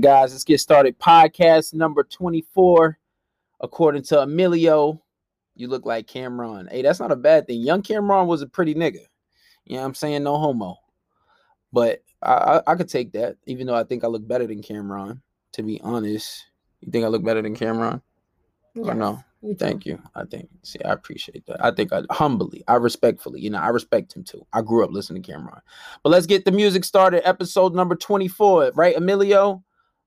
Guys, let's get started. Podcast number 24. According to Emilio, you look like Cam'ron. Hey, that's not a bad thing. Young Cam'ron was a pretty nigga. You know what I'm saying? No homo. But I, I, I could take that, even though I think I look better than Cam'ron, to be honest. You think I look better than Cam'ron? Yes, Or no? you. Thank you. I think. See, I appreciate that. I think I humbly, I respectfully, you know, I respect him too. I grew up listening to Cam'ron. But let's get the music started. Episode number 24, right, Emilio?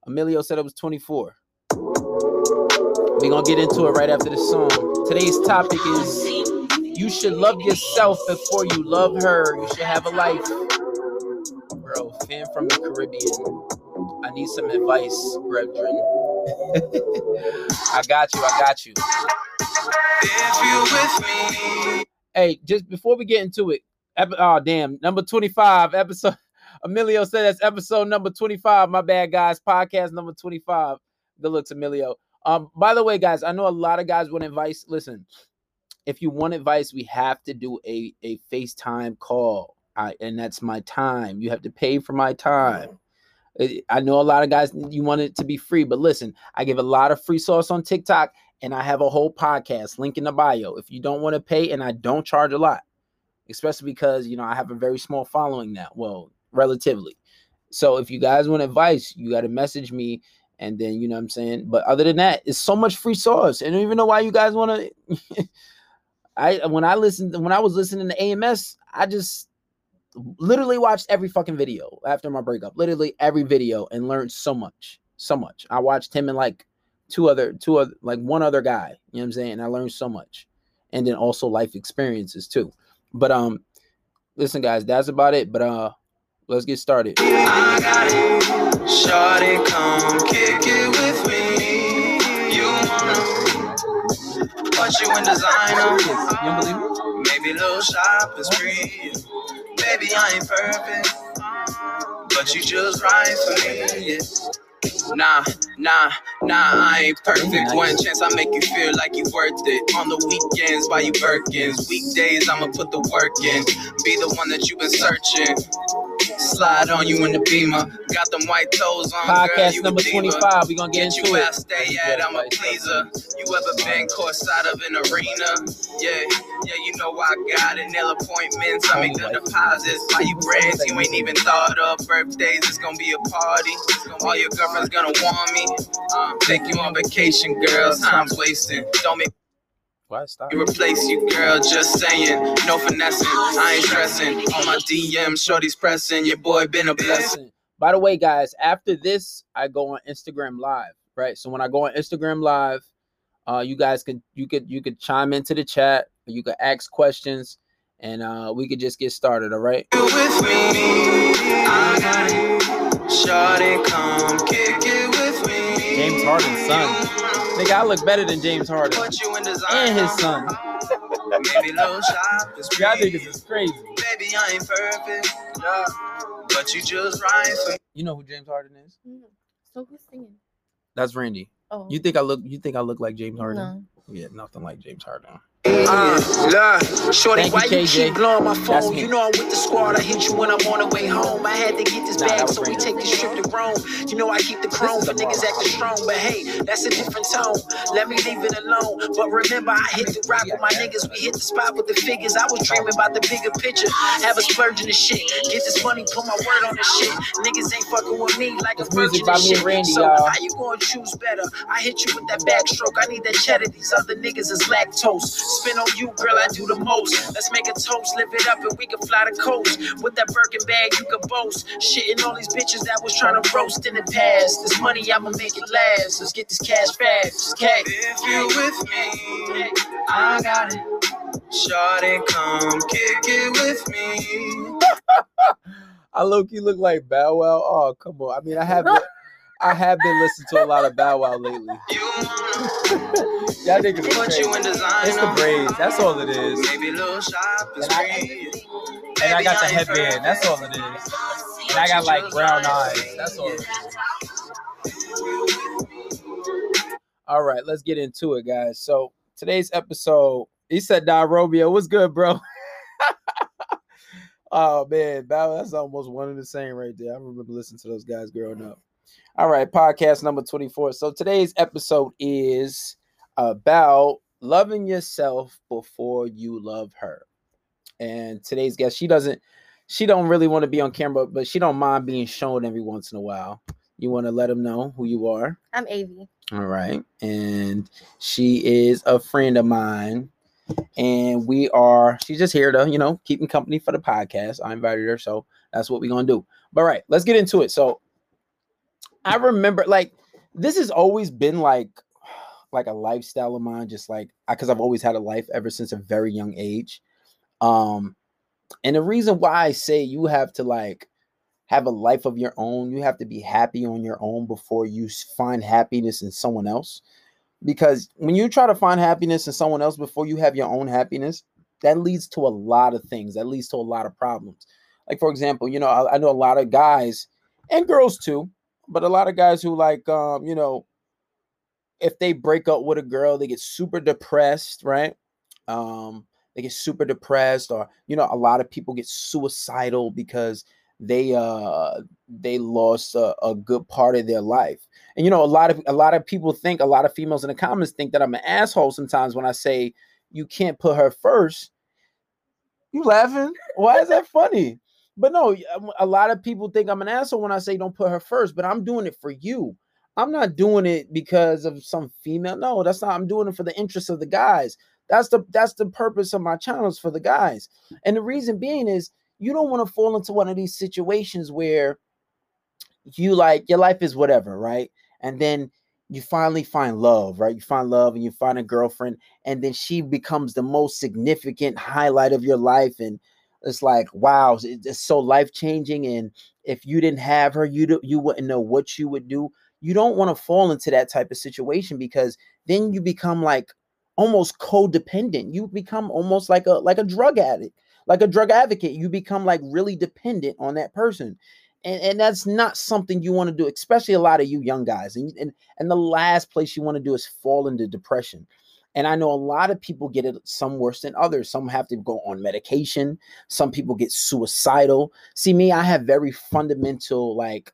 Emilio said it was 24. We're gonna get into it right after this song. Today's topic is you should love yourself before you love her. You should have a life. Bro, fan from the Caribbean. I need some advice, brethren. I got you, I got you. If you with me, Hey, just before we get into it, ep- oh damn, number 25 episode. Emilio said that's episode number 25. My bad, guys. Podcast number 25. Good looks, Emilio. Um, by the way, guys, I know a lot of guys want advice. Listen, if you want advice, we have to do a, a FaceTime call. I, and that's my time. You have to pay for my time. I- know a lot of guys you want it to be free, but listen, I give a lot of free sauce on TikTok and I have a whole podcast link in the bio. If you don't want to pay, and I don't charge a lot, especially because you know I have a very small following now. Well, relatively. So if you guys want advice, you got to message me, and then you know what I'm saying. But other than that, it's so much free sauce. I don't even know why you guys want to. I when I listened when I was listening to AMS, I just literally watched every fucking video after my breakup. Literally every video and learned so much. So much. I watched him and like two other two other like one other guy. You know what I'm saying? And I learned so much. And then also life experiences too. But um listen guys, that's about it. But uh let's get started. I got it. Shawty, come kick it with me. You wanna put you in designer. You believe me? Maybe little shopping spree. Baby, I ain't perfect, but you just right for me. yeah. Nah, nah, nah, I ain't perfect. One chance I make you feel like you worth it. On the weekends, buy you Birkins. Weekdays, I'ma put the work in. Be the one that you've been searching. Slide on you in the beamer. Got them white toes on. Podcast a number 25. we gonna get, Get into you it. I stay at, I'm a pleaser. You ever been courtside of an arena? Yeah, yeah, you know I got it. Nail appointments, I make the deposits. Buy you brands you ain't even thought of. Birthdays, it's gonna be a party. All your girlfriends gonna want me. Um, take you on vacation, girl. Time's wasting. Don't make Why stop? me replace you, girl. Just saying. No finessing. I ain't stressing. On my DM, shorty's pressing. Your boy been a blessing. By the way, guys, after this, I go on Instagram Live, right? So when I go on Instagram Live, uh, you guys could you could you could chime into the chat, or you could ask questions, and uh, we could just get started. All right. You with me? I got it. Shawty, come kick it with me. James Harden's son. Nigga, I look better than James Harden Put you in and his son. Maybe little shop is Y'all free. niggas is crazy. Baby, I ain't perfect, yeah. but you just right for me. You know who James Harden is? Mm. So who's singing? That's Randy. Oh, You think I look? You think I look like James Harden? no. Yeah, nothing like James Harden. Uh, shorty, Thank why you, KJ. keep blowing my phone? You know I'm with the squad. I hit you when I'm on the way home. I had to get this Nah, bag, so we take this trip to Rome. You know I keep the chrome for niggas acting strong, but hey, that's a different tone. Let me leave it alone. But remember, I hit the rock with my niggas. We hit the spot with the figures. I was dreaming about the bigger picture. Have a splurge in the shit. Get this money, put my word on the shit. Niggas ain't fucking with me like a This music virgin by me and shit. Randy, so y'all. how you gonna choose better? I hit you with that backstroke. I need that cheddar. These other niggas is lactose. Spin on you, girl. I do the most. Let's make a toast, live it up, and we can fly the coast. With that Birkin bag, you can boast. Shitting all these bitches that was trying to roast in the past. This money, I'ma make it last. Let's get this cash fast. Cash. If you with me, I got it. Shawty, come kick it with me. I look, you look like Bow Wow. Oh, come on. I mean, I have been, I have been listening to a lot of Bow Wow lately. Y'all niggas is put crazy. you in design. It's the braids. That's all it is. Maybe little shop is And I- And I got the headband. That's all it is. And I got like brown eyes. That's all. It is. All right, let's get into it, guys. So today's episode, he said, "Nah, Romeo, what's good, bro?" oh man, Bow, that's almost one and the same right there. I remember listening to those guys growing up. All right, podcast number 24. So today's episode is about loving yourself before you love her. And today's guest, she doesn't she don't really want to be on camera, but she don't mind being shown every once in a while. You want to let them know who you are? I'm Avi. All right. And she is a friend of mine. And we are, she's just here to, you know, keep me company for the podcast. I invited her. So that's what we're going to do. But right, let's get into it. So I remember like this has always been like like a lifestyle of mine, just like because I've always had a life ever since a very young age. Um, and the reason why I say you have to like have a life of your own, you have to be happy on your own before you find happiness in someone else. Because when you try to find happiness in someone else before you have your own happiness, that leads to a lot of things. That leads to a lot of problems. Like, for example, you know, I, I know a lot of guys and girls too, but a lot of guys who like, um, you know, if they break up with a girl, they get super depressed, right? Um, they get super depressed, or you know, a lot of people get suicidal because they uh they lost a, a, good part of their life. And you know, a lot of a lot of people think, a lot of females in the comments think that I'm an asshole sometimes when I say you can't put her first. You laughing? Why is that funny? But no, um, a lot of people think I'm an asshole when I say don't put her first, but I'm doing it for you. I'm not doing it because of some female. No, that's not. I'm doing it for the interest of the guys. That's the that's the purpose of my channels for the guys. And the reason being is you don't want to fall into one of these situations where you like your life is whatever, right? And then you finally find love, right? You find love and you find a girlfriend, and then she becomes the most significant highlight of your life. And it's like, wow, it's so life changing. And if you didn't have her, you do, you wouldn't know what you would do. You don't want to fall into that type of situation because then you become like almost codependent. You become almost like a like a drug addict, like a drug advocate. You become like really dependent on that person. And, and that's not something you want to do, especially a lot of you young guys. And, and and the last place you want to do is fall into depression. And I know a lot of people get it some worse than others. Some have to go on medication. Some people get suicidal. See, me, I have very fundamental, like,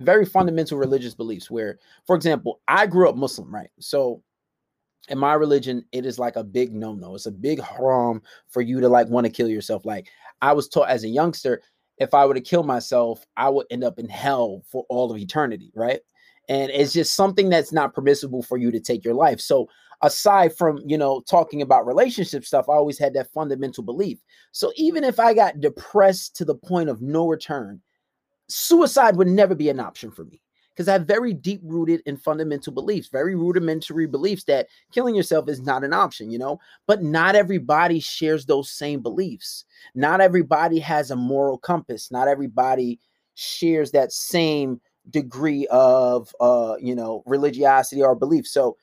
very fundamental religious beliefs where, for example, I grew up Muslim, right? So in my religion, it is like a big no-no. It's a big haram for you to like want to kill yourself. Like I was taught as a youngster, if I were to kill myself, I would end up in hell for all of eternity, right? And it's just something that's not permissible for you to take your life. So aside from you know talking about relationship stuff i always had that fundamental belief. So even if i got depressed to the point of no return suicide would never be an option for me because i have very deep rooted and fundamental beliefs very rudimentary beliefs that killing yourself is not an option you know? But not everybody shares those same beliefs. Not everybody has a moral compass. Not everybody shares that same degree of uh you know religiosity or belief. So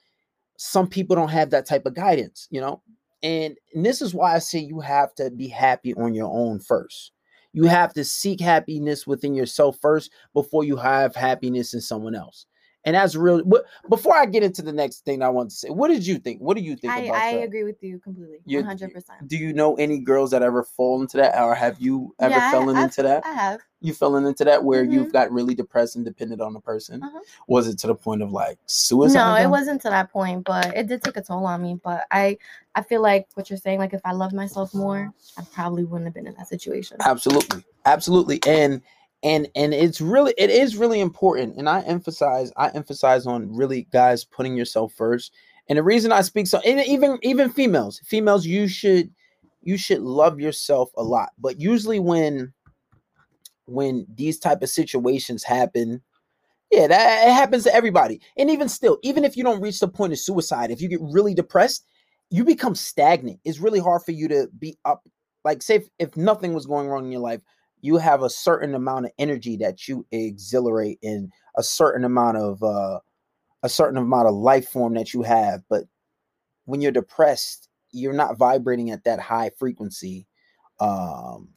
some people don't have that type of guidance you know? And, and this is why i say you have to be happy on your own first. You have to seek happiness within yourself first before you have happiness in someone else and that's really but before I get into the next thing I want to say, what did you think? What do you think I, about I that? agree with you completely. One hundred percent. Do you know any girls that ever fall into that, or have you ever Yeah, I- fallen I've- into that? I have. you fallen into that where Mhm. you've got really depressed and dependent on the person? Uh-huh. Was it to the point of like suicide? No, it wasn't to that point, but it did take a toll on me. But I, I feel like what you're saying, like if I loved myself more, I probably wouldn't have been in that situation. absolutely absolutely and and and it's really it is really important and i emphasize i emphasize on really guys putting yourself first and the reason i speak so and even even females females you should you should love yourself a lot but usually when when these type of situations happen yeah that it happens to everybody and even still even if you don't reach the point of suicide if you get really depressed you become stagnant. It's really hard for you to be up like say if, if nothing was going wrong in your life you have a certain amount of energy that you exhilarate in a certain amount of uh a certain amount of life form that you have but when you're depressed you're not vibrating at that high frequency um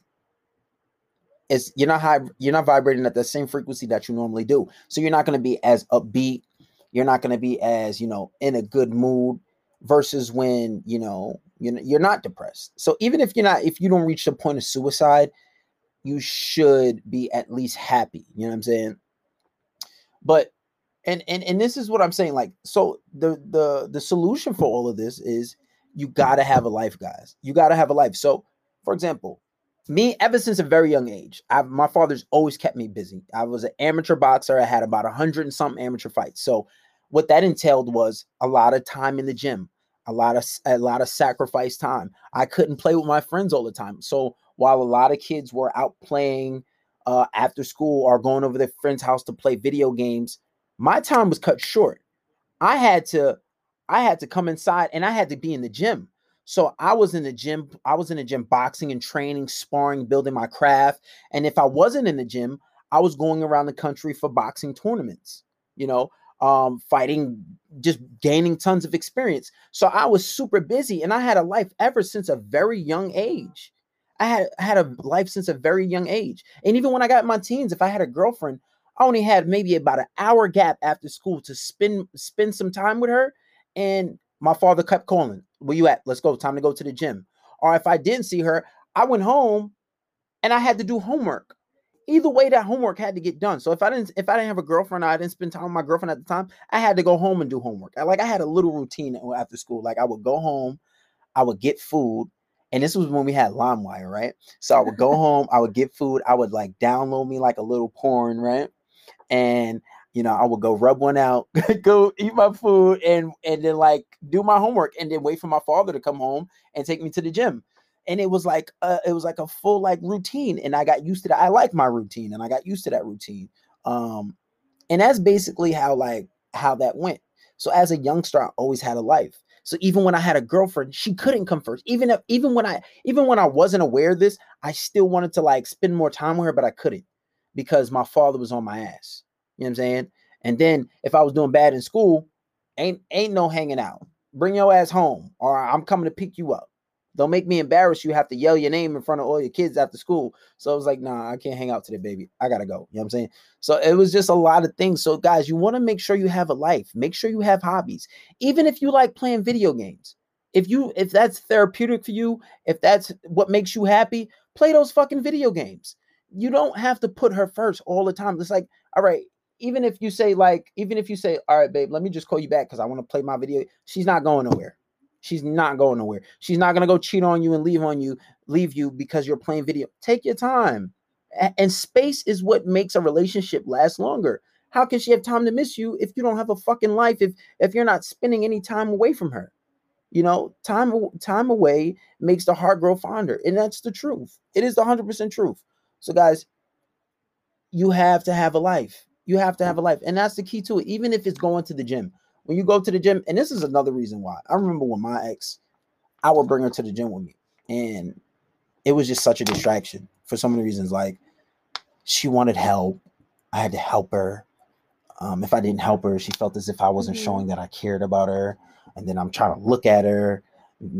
it's you're not high you're not vibrating at the same frequency that you normally do so you're not going to be as upbeat you're not going to be as you know in a good mood versus when you know you know you're not depressed. So even if you're not if you don't reach the point of suicide you should be at least happy you know what i'm saying But and and and this is what I'm saying. Like, so the the the solution for all of this is you gotta have a life, guys. You gotta have a life. So, for example, me ever since a very young age, I my father's always kept me busy. I was an amateur boxer. I had about a hundred and something amateur fights. So, what that entailed was a lot of time in the gym, a lot of a lot of sacrifice time. I couldn't play with my friends all the time. So while a lot of kids were out playing uh, after school or going over their friend's house to play video games, my time was cut short. I had to I had to come inside and I had to be in the gym. So I was in the gym, I was in the gym boxing and training, sparring, building my craft. And if I wasn't in the gym, I was going around the country for boxing tournaments, you know, um, fighting, just gaining tons of experience. So I was super busy and I had a life ever since a very young age. I had had a life since a very young age. And even when I got my teens, if I had a girlfriend, I only had maybe about an hour gap after school to spend spend some time with her. And my father kept calling, Where you at? Let's go. Time to go to the gym. Or if I didn't see her, I went home and I had to do homework. Either way, that homework had to get done. So if I didn't, if I didn't have a girlfriend, I didn't spend time with my girlfriend at the time. I had to go home and do homework. I, like I had a little routine uh, after school. Like I would go home, I would get food, and this was when we had LimeWire, right? So I would go home, I would get food, I would like download me like a little porn, right? And you know, I would go rub one out, go eat my food, and and then like do my homework, and then wait for my father to come home and take me to the gym. And it was like uh, it was like a full like routine, and I got used to that. I like my routine, and I got used to that routine. Um, and that's basically how like how that went. So as a youngster, I always had a life. So even when I had a girlfriend, she couldn't come first. Even if even when I even when I wasn't aware of this, I still wanted to like spend more time with her, but I couldn't because my father was on my ass. You know what I'm saying? And then if I was doing bad in school, ain't ain't no hanging out. Bring your ass home, or I'm coming to pick you up. Don't make me embarrass you. Have to yell your name in front of all your kids after school. So I was like, nah, I can't hang out today, baby. I gotta go. You know what I'm saying? So it was just a lot of things. So guys, you want to make sure you have a life. Make sure you have hobbies. Even if you like playing video games. If you if that's therapeutic for you, if that's what makes you happy, play those fucking video games. You don't have to put her first all the time. It's like, all right, even if you say like, even if you say, all right, babe, let me just call you back because I want to play my video. She's not going nowhere. She's not going nowhere. She's not gonna go cheat on you and leave on you, leave you because you're playing video. Take your time. And space is what makes a relationship last longer. How can she have time to miss you if you don't have a fucking life? If if you're not spending any time away from her, you know, time time away makes the heart grow fonder, and that's the truth. It is the hundred percent truth. So, guys, you have to have a life. You have to have a life, and that's the key to it. Even if it's going to the gym, when you go to the gym, and this is another reason why. I remember when my ex, I would bring her to the gym with me, and it was just such a distraction for so many reasons. Like she wanted help, I had to help her. Um, if I didn't help her, she felt as if I wasn't Mhm. showing that I cared about her. And then I'm trying to look at her,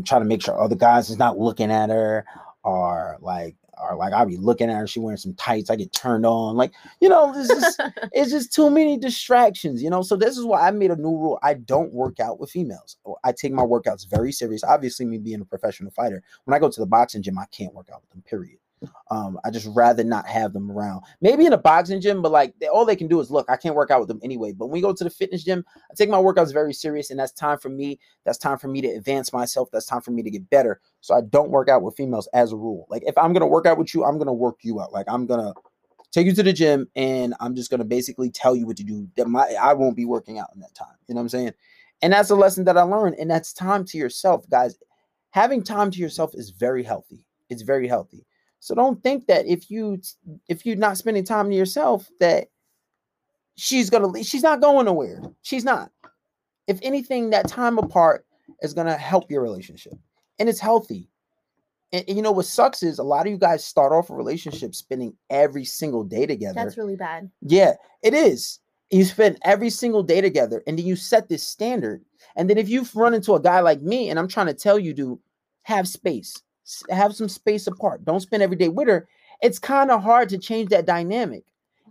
trying to make sure other guys is not looking at her, or like, or like I'll be looking at her, she wearing some tights, I get turned on. Like, you know, this is it's just too many distractions, you know. So this is why I made a new rule. I don't work out with females. Oh, I take my workouts very serious. Obviously, me being a professional fighter, when I go to the boxing gym, I can't work out with them. Period. Um, I just rather not have them around. Maybe in a boxing gym, but like they, all they can do is look. I can't work out with them anyway. But when we go to the fitness gym, I take my workouts very serious, and that's time for me. That's time for me to advance myself. That's time for me to get better. So I don't work out with females as a rule. Like if I'm gonna work out with you, I'm gonna work you out. Like I'm gonna take you to the gym and I'm just gonna basically tell you what to do. That my I won't be working out in that time. You know what I'm saying? And that's a lesson that I learned. And that's time to yourself, guys. Having time to yourself is very healthy. It's very healthy. So don't think that if you if you're not spending time to yourself, that she's gonna. She's not going nowhere. She's not. If anything, that time apart is gonna help your relationship. And it's healthy. And, and you know what sucks is a lot of you guys start off a relationship spending every single day together. That's really bad. Yeah, it is. You spend every single day together, and then you set this standard. And then if you've run into a guy like me, and I'm trying to tell you to have space, have some space apart. Don't spend every day with her. It's kind of hard to change that dynamic.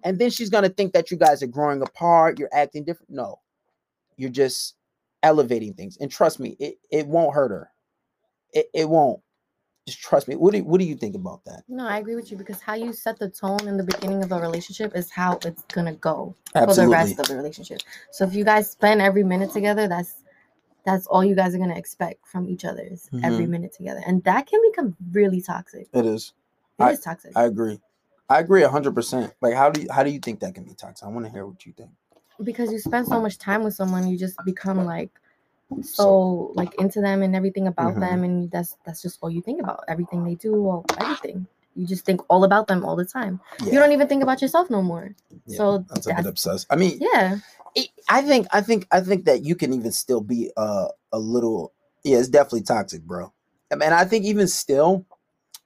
And then she's gonna think that you guys are growing apart, you're acting different. No, you're just elevating things. And trust me, it, it won't hurt her. It, it won't. Just trust me. What do what do you think about that? No, I agree with you because how you set the tone in the beginning of a relationship is how it's gonna go Absolutely. for the rest of the relationship. So if you guys spend every minute together, that's that's all you guys are gonna expect from each other is every minute together, and that can become really toxic. It is. It is toxic. I agree. I agree hundred percent. Like, how do you how do you think that can be toxic? I want to hear what you think. because you spend so much time with someone, you just become like so like into them and everything about Mhm. them, and that's that's just all you think about. Everything they do, or everything. You just think all about them all the time. Yeah, You don't even think about yourself no more. yeah, so that's a bit obsessed. I mean, Yeah. It, I think I think I think that you can even still be uh, a little yeah, it's definitely toxic, bro. And I think even still,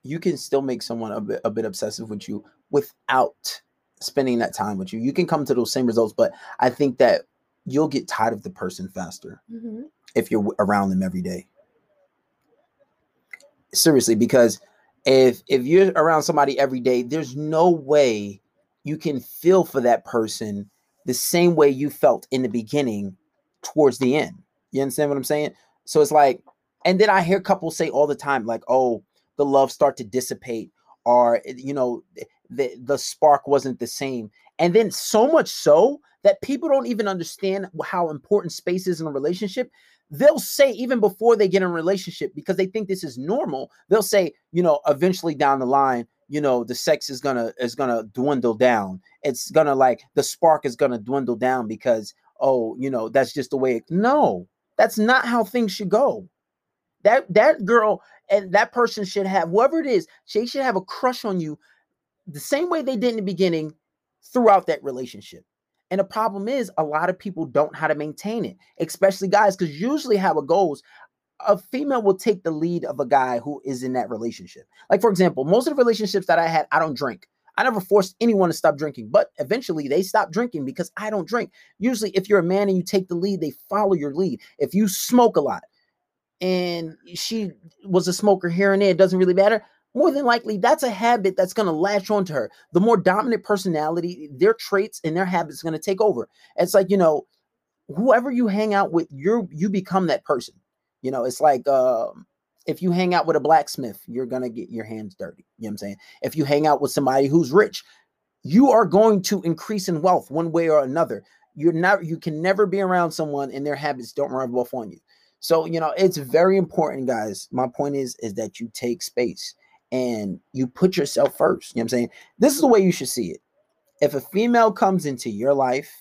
you can still make someone a bit a bit obsessive with you without spending that time with you. You can come to those same results, but I think that you'll get tired of the person faster hmm if you're around them every day. Seriously, because if if you're around somebody every day, there's no way you can feel for that person the same way you felt in the beginning towards the end. You understand what I'm saying? So it's like, and then I hear couples say all the time, like, oh, the love start to dissipate, or eh, you know, the the spark wasn't the same. And then so much so that people don't even understand how important space is in a relationship. They'll say even before they get in a relationship because they think this is normal. They'll say, you know, eventually down the line, you know, the sex is gonna is gonna dwindle down. It's gonna like the spark is gonna dwindle down because oh, you know, that's just the way. It, no, that's not how things should go. That that girl and that person should have whoever it is, she should have a crush on you the same way they did in the beginning throughout that relationship. And the problem is, a lot of people don't know how to maintain it, especially guys, because usually how it goes, a female will take the lead of a guy who is in that relationship. Like, for example, most of the relationships that I had, I don't drink. I never forced anyone to stop drinking, but eventually they stop drinking because I don't drink. Usually, if you're a man and you take the lead, they follow your lead. If you smoke a lot and she was a smoker here and there, it doesn't really matter more than likely that's a habit that's going to latch onto her the more dominant personality their traits and their habits going to take over it's like you know whoever you hang out with you're you become that person you know it's like um if you hang out with a blacksmith you're going to get your hands dirty you know what i'm saying if you hang out with somebody who's rich you are going to increase in wealth one way or another you're not you can never be around someone and their habits don't rub off on you so you know it's very important guys my point is is that you take space and you put yourself first. You know what I'm saying? This is the way you should see it. If a female comes into your life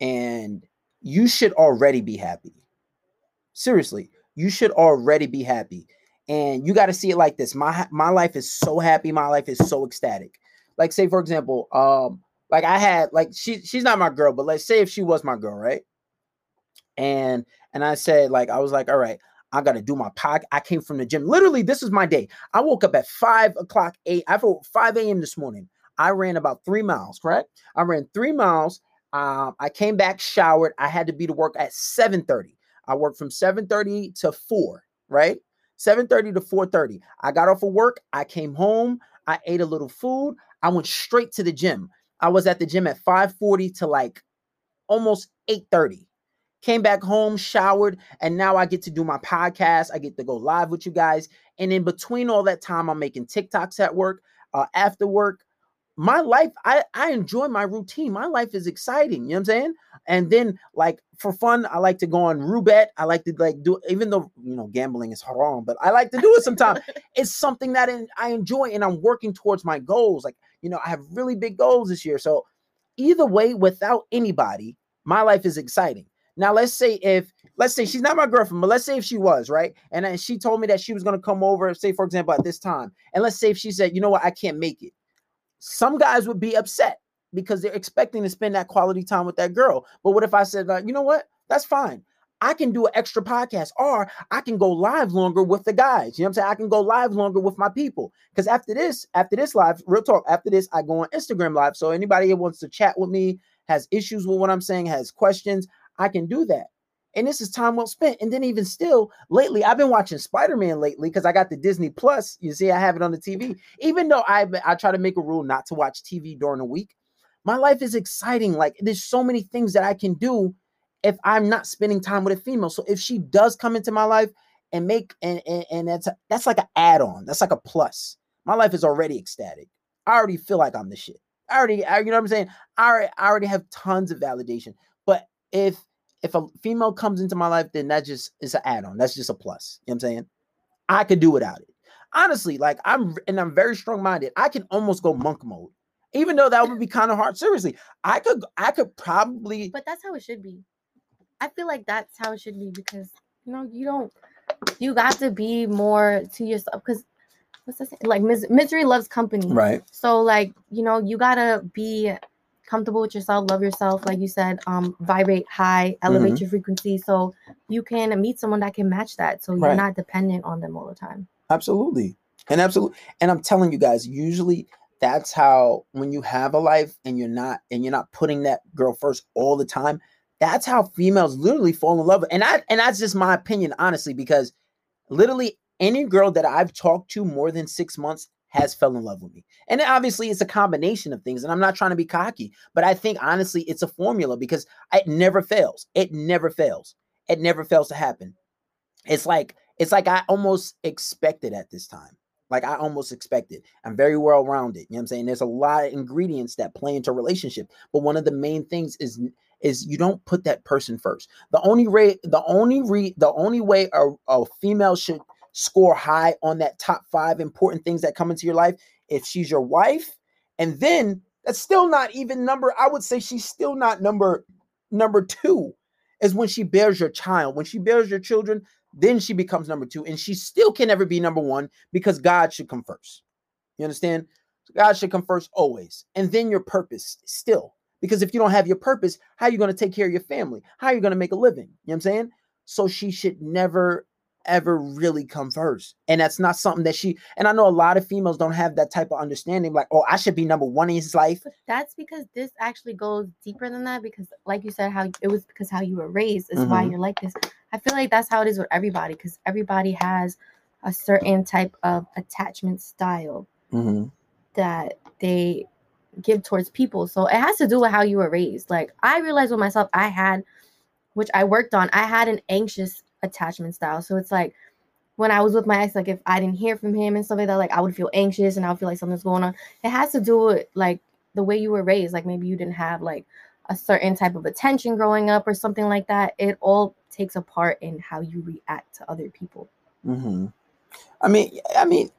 and you should already be happy. Seriously, you should already be happy. And you got to see it like this. My my life is so happy, my life is so ecstatic. Like say for example, um like I had like she she's not my girl, but let's say if she was my girl, right? And and I said like I was like, all right, I got to do my pod. I came from the gym. Literally, this is my day. I woke up at five o'clock, eight. I woke 5 a.m. this morning. I ran about three miles, correct? I ran three miles. Um, I came back, showered. I had to be to work at 7:30. I worked from 7:30 to 4, right? 7:30 to 4:30. I got off of work. I came home. I ate a little food. I went straight to the gym. I was at the gym at 5:40 to like almost 8:30 came back home, showered, and now I get to do my podcast. I get to go live with you guys. And in between all that time, I'm making TikToks at work, uh, after work. My life, I, I enjoy my routine. My life is exciting. You know what I'm saying? And then, like, for fun, I like to go on Roulette. I like to, like, do, even though, you know, gambling is haram, but I like to do it sometimes. it's something that I enjoy and I'm working towards my goals. Like, you know, I have really big goals this year. So, either way, without anybody, my life is exciting. Now, let's say if let's say she's not my girlfriend, but let's say if she was right, and she told me that she was gonna come over, say for example at this time, and let's say if she said, you know what, I can't make it. Some guys would be upset because they're expecting to spend that quality time with that girl. But what if I said, uh, you know what, that's fine. I can do an extra podcast, or I can go live longer with the guys. You know what I'm saying? I can go live longer with my people. Because after this, after this live, real talk, after this, I go on Instagram live. So anybody who wants to chat with me, has issues with what I'm saying, has questions, I can do that. And this is time well spent. And then even still, lately, I've been watching Spider-Man lately because I got the Disney Plus. You see, I have it on the TV. Even though I I try to make a rule not to watch TV during the week, my life is exciting. Like there's so many things that I can do if I'm not spending time with a female. So if she does come into my life and make and and, and that's a, that's like an add-on. That's like a plus. My life is already ecstatic. I already feel like I'm the shit. I already, I, you know what I'm saying? I already, I already have tons of validation. But if if a female comes into my life, then that just is an add-on. That's just a plus. You know what I'm saying? I could do without it. Honestly, like I'm and I'm very strong-minded. I can almost go monk mode. Even though that would be kind of hard. Seriously, I could I could probably But that's how it should be. I feel like that's how it should be because you know you don't you got to be more to yourself because what's that saying? like mis- misery loves company. right. So like you know you gotta be comfortable with yourself, love yourself, like you said, um, vibrate high, elevate Mhm. your frequency, so you can meet someone that can match that. So you're not dependent on them all the time. Absolutely. And absolutely. And I'm telling you guys, usually that's how when you have a life and you're not and you're not putting that girl first all the time, that's how females literally fall in love. And I and that's just my opinion, honestly, because literally any girl that I've talked to more than six months has fell in love with me. And obviously it's a combination of things. And I'm not trying to be cocky, but I think honestly it's a formula because it never fails. It never fails. It never fails to happen. It's like it's like I almost expected at this time. Like I almost expected. I'm very well rounded. You know what I'm saying? There's a lot of ingredients that play into relationship, but one of the main things is is you don't put that person first. The only way the only re, the only way a, a female should score high on that top five important things that come into your life if she's your wife, and then that's still not even number. I would say she's still not number number two. Is when she bears your child. When she bears your children, then she becomes number two, and she still can never be number one because God should come first. You understand? God should come first always, and then your purpose still. Because if you don't have your purpose, how are you going to take care of your family? How are you going to make a living? You know what I'm saying? So she should never ever really come first. And that's not something that she and I know a lot of females don't have that type of understanding, like, oh, I should be number one in his life. But that's because this actually goes deeper than that because like you said how it was because how you were raised is why Mhm. you're like this. I feel like that's how it is with everybody because everybody has a certain type of attachment style Mm-hmm. that they give towards people. So it has to do with how you were raised. Like I realized with myself, I had, which I worked on, I had an anxious attachment style. So it's like when I was with my ex, like if I didn't hear from him and stuff like that, like I would feel anxious and I would feel like something's going on. It has to do with like the way you were raised. Like maybe you didn't have like a certain type of attention growing up or something like that. It all takes a part in how you react to other people. Mm-hmm. I mean, I mean,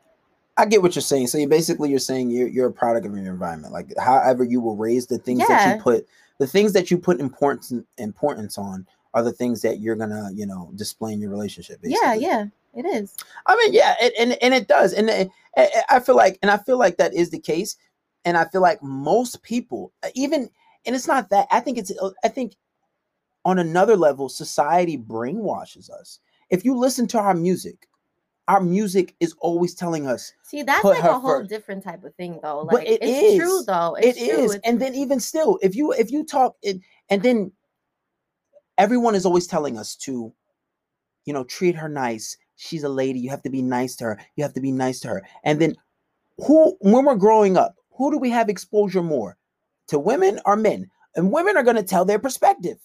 I get what you're saying. So you basically you're saying you're you're a product of your environment. Like however you were raised, the things that you put the things that you put importance importance on are the things that you're gonna, you know, display in your relationship. Yeah, basically. yeah, it is. I mean, yeah, it, and and it does, and it- I I feel like, and I feel like that is the case, and I feel like most people, uh, even, and it's not that. I think it's, uh, I think, on another level, society brainwashes us. If you listen to our music, our music is always telling us See, that's like a whole first. different type of thing, though. But Like it it's true, is. though. it It's true. is, and then even still, if you if you talk it, and then everyone is always telling us to, you know, treat her nice. She's a lady. You have to be nice to her. You have to be nice to her. And then, who when we're growing up, who do we have exposure more to, women or men? And women are going to tell their perspective.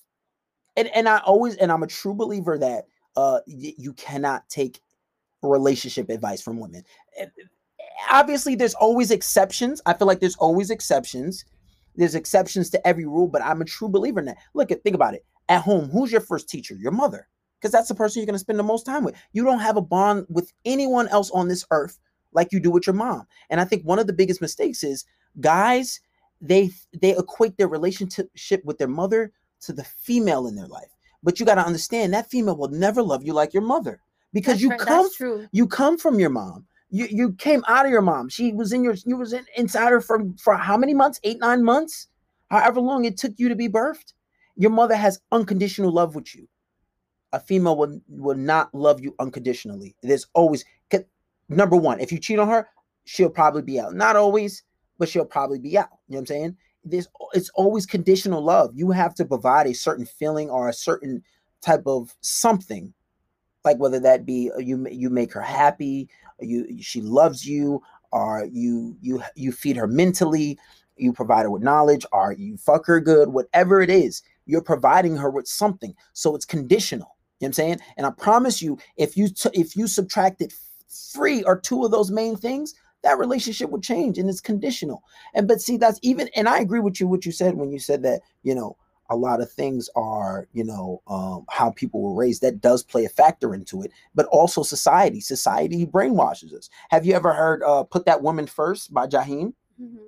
And and I always and I'm a true believer that uh you cannot take relationship advice from women. Obviously, there's always exceptions. I feel like there's always exceptions. There's exceptions to every rule, but I'm a true believer in that. Look at think about it. At home, who's your first teacher? Your mother, because that's the person you're going to spend the most time with. You don't have a bond with anyone else on this earth like you do with your mom. And I think one of the biggest mistakes is guys they they equate their relationship with their mother to the female in their life. But you got to understand that female will never love you like your mother because that's you right, come you come from your mom. You you came out of your mom. She was in your you was in, inside her for for how many months? Eight nine months, however long it took you to be birthed. Your mother has unconditional love with you. A female will will not love you unconditionally. There's always number one. If you cheat on her, she'll probably be out. Not always, but she'll probably be out. You know what I'm saying? There's it's always conditional love. You have to provide a certain feeling or a certain type of something like whether that be uh, you you make her happy you she loves you or you you you feed her mentally you provide her with knowledge or you fuck her good whatever it is you're providing her with something so it's conditional You know what I'm saying? And I promise you, if you t- if you subtracted three or two of those main things, that relationship would change and it's conditional. And but see, that's even and I agree with you what you said when you said that, you know, a lot of things are, you know, um, how people were raised. That does play a factor into it, but also society. Society brainwashes us. Have you ever heard uh, "Put That Woman First by Jaheim? Mhm.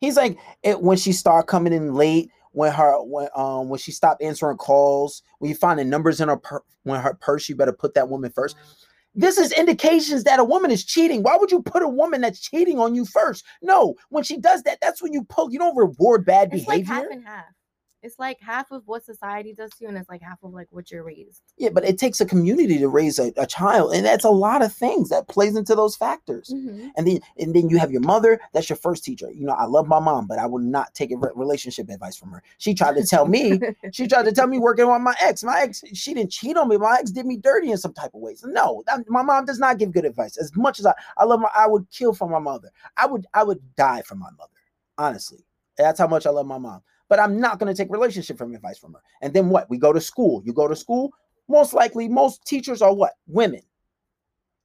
He's like it, when she started coming in late, when her when um when she stopped answering calls, when you find the numbers in her per, when her purse, you better put that woman first. This is indications that a woman is cheating. Why would you put a woman that's cheating on you first? No, when she does that, that's when you pull. You don't reward bad It's like behavior. half and half. It's like half of what society does to you, and it's like half of like what you're raised. Yeah, but it takes a community to raise a, a child, and that's a lot of things that plays into those factors. Mhm. And then and then you have your mother, that's your first teacher. You know, I love my mom, but I would not take a re- relationship advice from her. She tried to tell me, she tried to tell me working on my ex. My ex, she didn't cheat on me. My ex did me dirty in some type of ways. No, that- my mom does not give good advice. As much as I, I love my, I would kill for my mother. I would, I would die for my mother. Honestly, that's how much I love my mom. But I'm not going to take relationship from advice from her. And then what? We go to school. You go to school. Most likely, most teachers are what? Women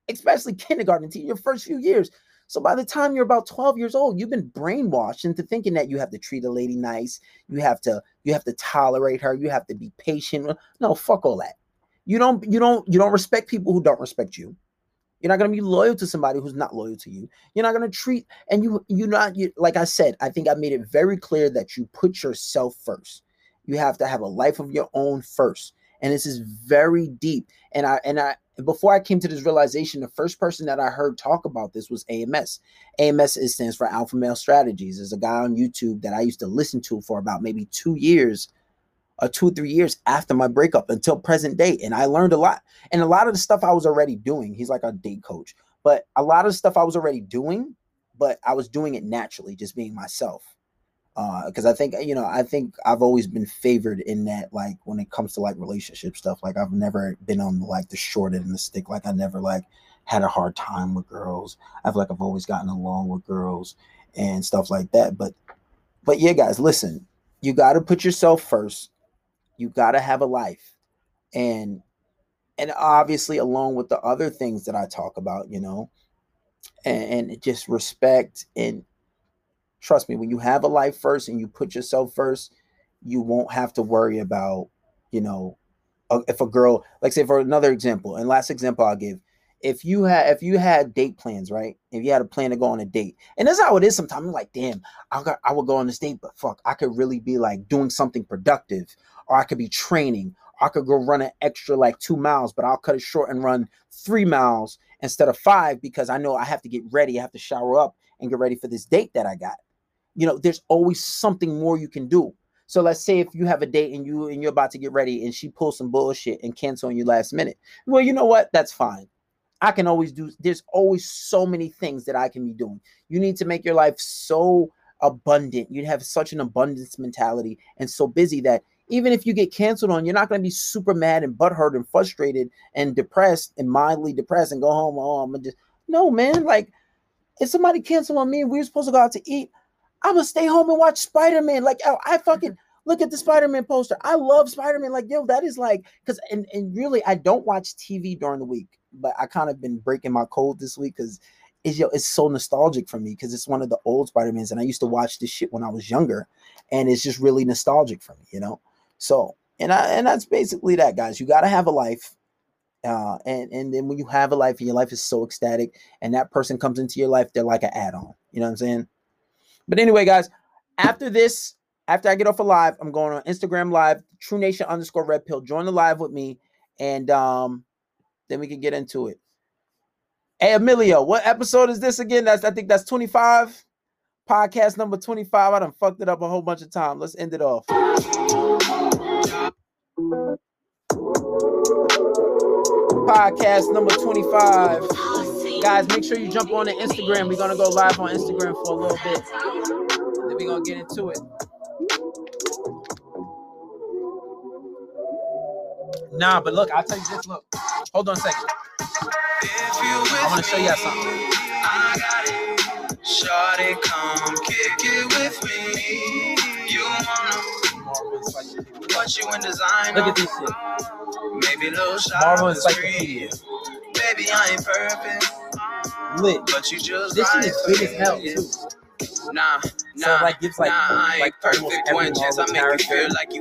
especially kindergarten to your first few years. So by the time you're about 12 years old, you've been brainwashed into thinking that you have to treat a lady nice, you have to you have to tolerate her, you have to be patient. No, fuck all that. You don't you don't you don't respect people who don't respect you. You're not going to be loyal to somebody who's not loyal to you. You're not going to treat and you you're not you, like I said, I think I made it very clear that you put yourself first. You have to have a life of your own first. And this is very deep. And I and I before I came to this realization, the first person that I heard talk about this was AMS. AMS is, stands for Alpha Male Strategies. There's a guy on YouTube that I used to listen to for about maybe two years, or two or three years after my breakup until present day. And I learned a lot. And a lot of the stuff I was already doing, he's like a date coach, but a lot of stuff I was already doing, but I was doing it naturally, just being myself uh, because I think you know I think I've always been favored in that like when it comes to like relationship stuff like I've never been on like the short end of the stick like I never like had a hard time with girls I feel like I've always gotten along with girls and stuff like that but but yeah guys listen you got to put yourself first you got to have a life. And and obviously along with the other things that I talk about you know and, and just respect and trust me when you have a life first and you put yourself first you won't have to worry about you know if a girl like say for another example and last example i'll give if you had if you had date plans right? If you had a plan to go on a date and that's how it is sometimes i'm like damn i got i would go on this date but fuck i could really be like doing something productive or i could be training i could go run an extra like two miles but i'll cut it short and run three miles instead of five because i know i have to get ready i have to shower up and get ready for this date that i got. You know there's always something more you can do. So let's say if you have a date and you and you're about to get ready and she pulls some bullshit and cancel on you last minute. Well you know what? That's fine. I can always do there's always so many things that i can be doing. You need to make your life so abundant. You'd have such an abundance mentality and so busy that even if you get canceled on you're not going to be super mad and butthurt and frustrated and depressed and mildly depressed and go home oh i'm just no man like if somebody cancel on me and we were supposed to go out to eat I'm gonna stay home and watch Spider Man. Like, oh, I fucking look at the Spider Man poster. I love Spider Man. Like, yo, that is like, because and and really, I don't watch TV during the week, but I kind of been breaking my code this week because it's yo, it's so nostalgic for me because it's one of the old Spider Mans, and I used to watch this shit when I was younger, and it's just really nostalgic for me, you know. So, and I and that's basically that, guys. You got to have a life. Uh, and and then when you have a life and your life is so ecstatic, and that person comes into your life, they're like an add-on. You know what I'm saying? But anyway, guys, after this, after I get off a live, I'm going on Instagram live, True Nation underscore Red Pill. Join the live with me, and um, then we can get into it. Hey, Emilio, what episode is this again? That's I think that's 25. Podcast number 25. I done fucked it up a whole bunch of times. Let's end it off. Podcast number 25. Guys, make sure you jump on the Instagram. We're gonna go live on Instagram for a little bit. Then we're gonna get into it. Nah, but look, I'll tell you this. Look, hold on a second. I want to show you something. I got it. Shorty, come kick it with me. You wanna you in design. Look at this shit. Maybe a little Marvel shopping spree. Encyclopedia. Baby, I ain't perfect, Lit. but you just This shit is big as hell too. Nah, So nah, it like it's like nah, I ain't like perfect. One chance I make you feel like you